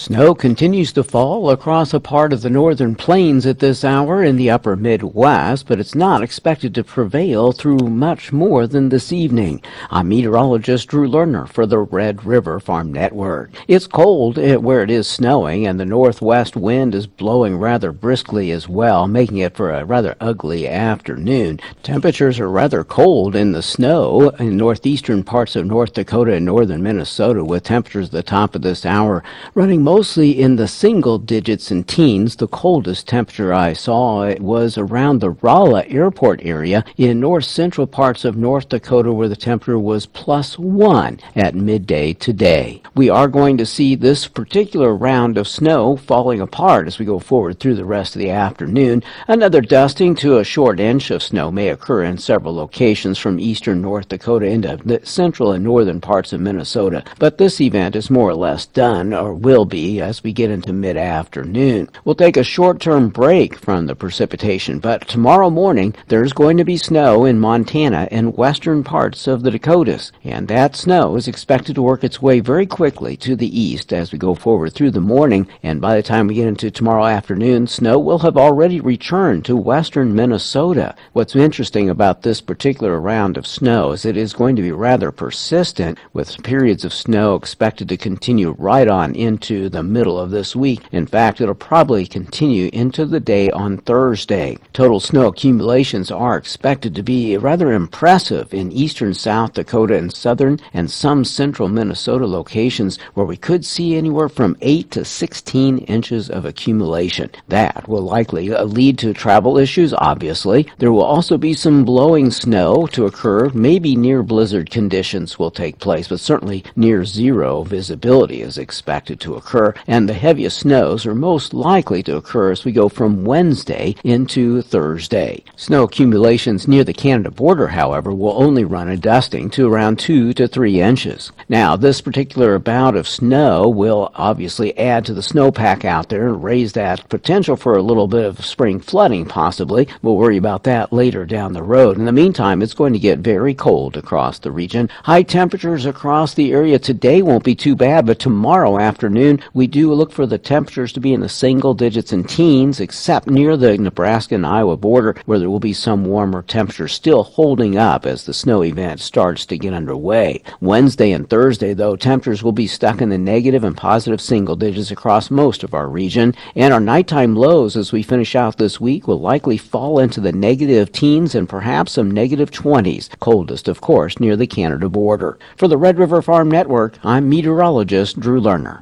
Snow continues to fall across a part of the northern plains at this hour in the upper Midwest, but it's not expected to prevail through much more than this evening. I'm meteorologist Drew Lerner for the Red River Farm Network. It's cold eh, where it is snowing, and the northwest wind is blowing rather briskly as well, making it for a rather ugly afternoon. Temperatures are rather cold in the snow in northeastern parts of North Dakota and northern Minnesota, with temperatures at the top of this hour running mostly in the single digits and teens. The coldest temperature I saw was around the Rolla Airport area in north central parts of North Dakota where the temperature was plus one at midday today. We are going to see this particular round of snow falling apart as we go forward through the rest of the afternoon. Another dusting to a short inch of snow may occur in several locations from eastern North Dakota into the central and northern parts of Minnesota. But this event is more or less done or will be as we get into mid afternoon. We'll take a short term break from the precipitation, but tomorrow morning there's going to be snow in Montana and western parts of the Dakotas, and that snow is expected to work its way very quickly to the east as we go forward through the morning, and by the time we get into tomorrow afternoon, snow will have already returned to western Minnesota. What's interesting about this particular round of snow is it is going to be rather persistent, with periods of snow expected to continue right on into the middle of this week. In fact, it'll probably continue into the day on Thursday. Total snow accumulations are expected to be rather impressive in eastern South Dakota and southern and some central Minnesota locations where we could see anywhere from 8 to 16 inches of accumulation. That will likely uh, lead to travel issues, obviously. There will also be some blowing snow to occur. Maybe near blizzard conditions will take place, but certainly near zero visibility is expected to occur occur, and the heaviest snows are most likely to occur as we go from Wednesday into Thursday. Snow accumulations near the Canada border, however, will only run a dusting to around 2 to 3 inches. Now, this particular bout of snow will obviously add to the snowpack out there and raise that potential for a little bit of spring flooding, possibly. We'll worry about that later down the road. In the meantime, it's going to get very cold across the region. High temperatures across the area today won't be too bad, but tomorrow afternoon we do look for the temperatures to be in the single digits and teens, except near the Nebraska and Iowa border, where there will be some warmer temperatures still holding up as the snow event starts to get underway. Wednesday and Thursday, though, temperatures will be stuck in the negative and positive single digits across most of our region, and our nighttime lows as we finish out this week will likely fall into the negative teens and perhaps some negative 20s, coldest, of course, near the Canada border. For the Red River Farm Network, I'm meteorologist Drew Lerner.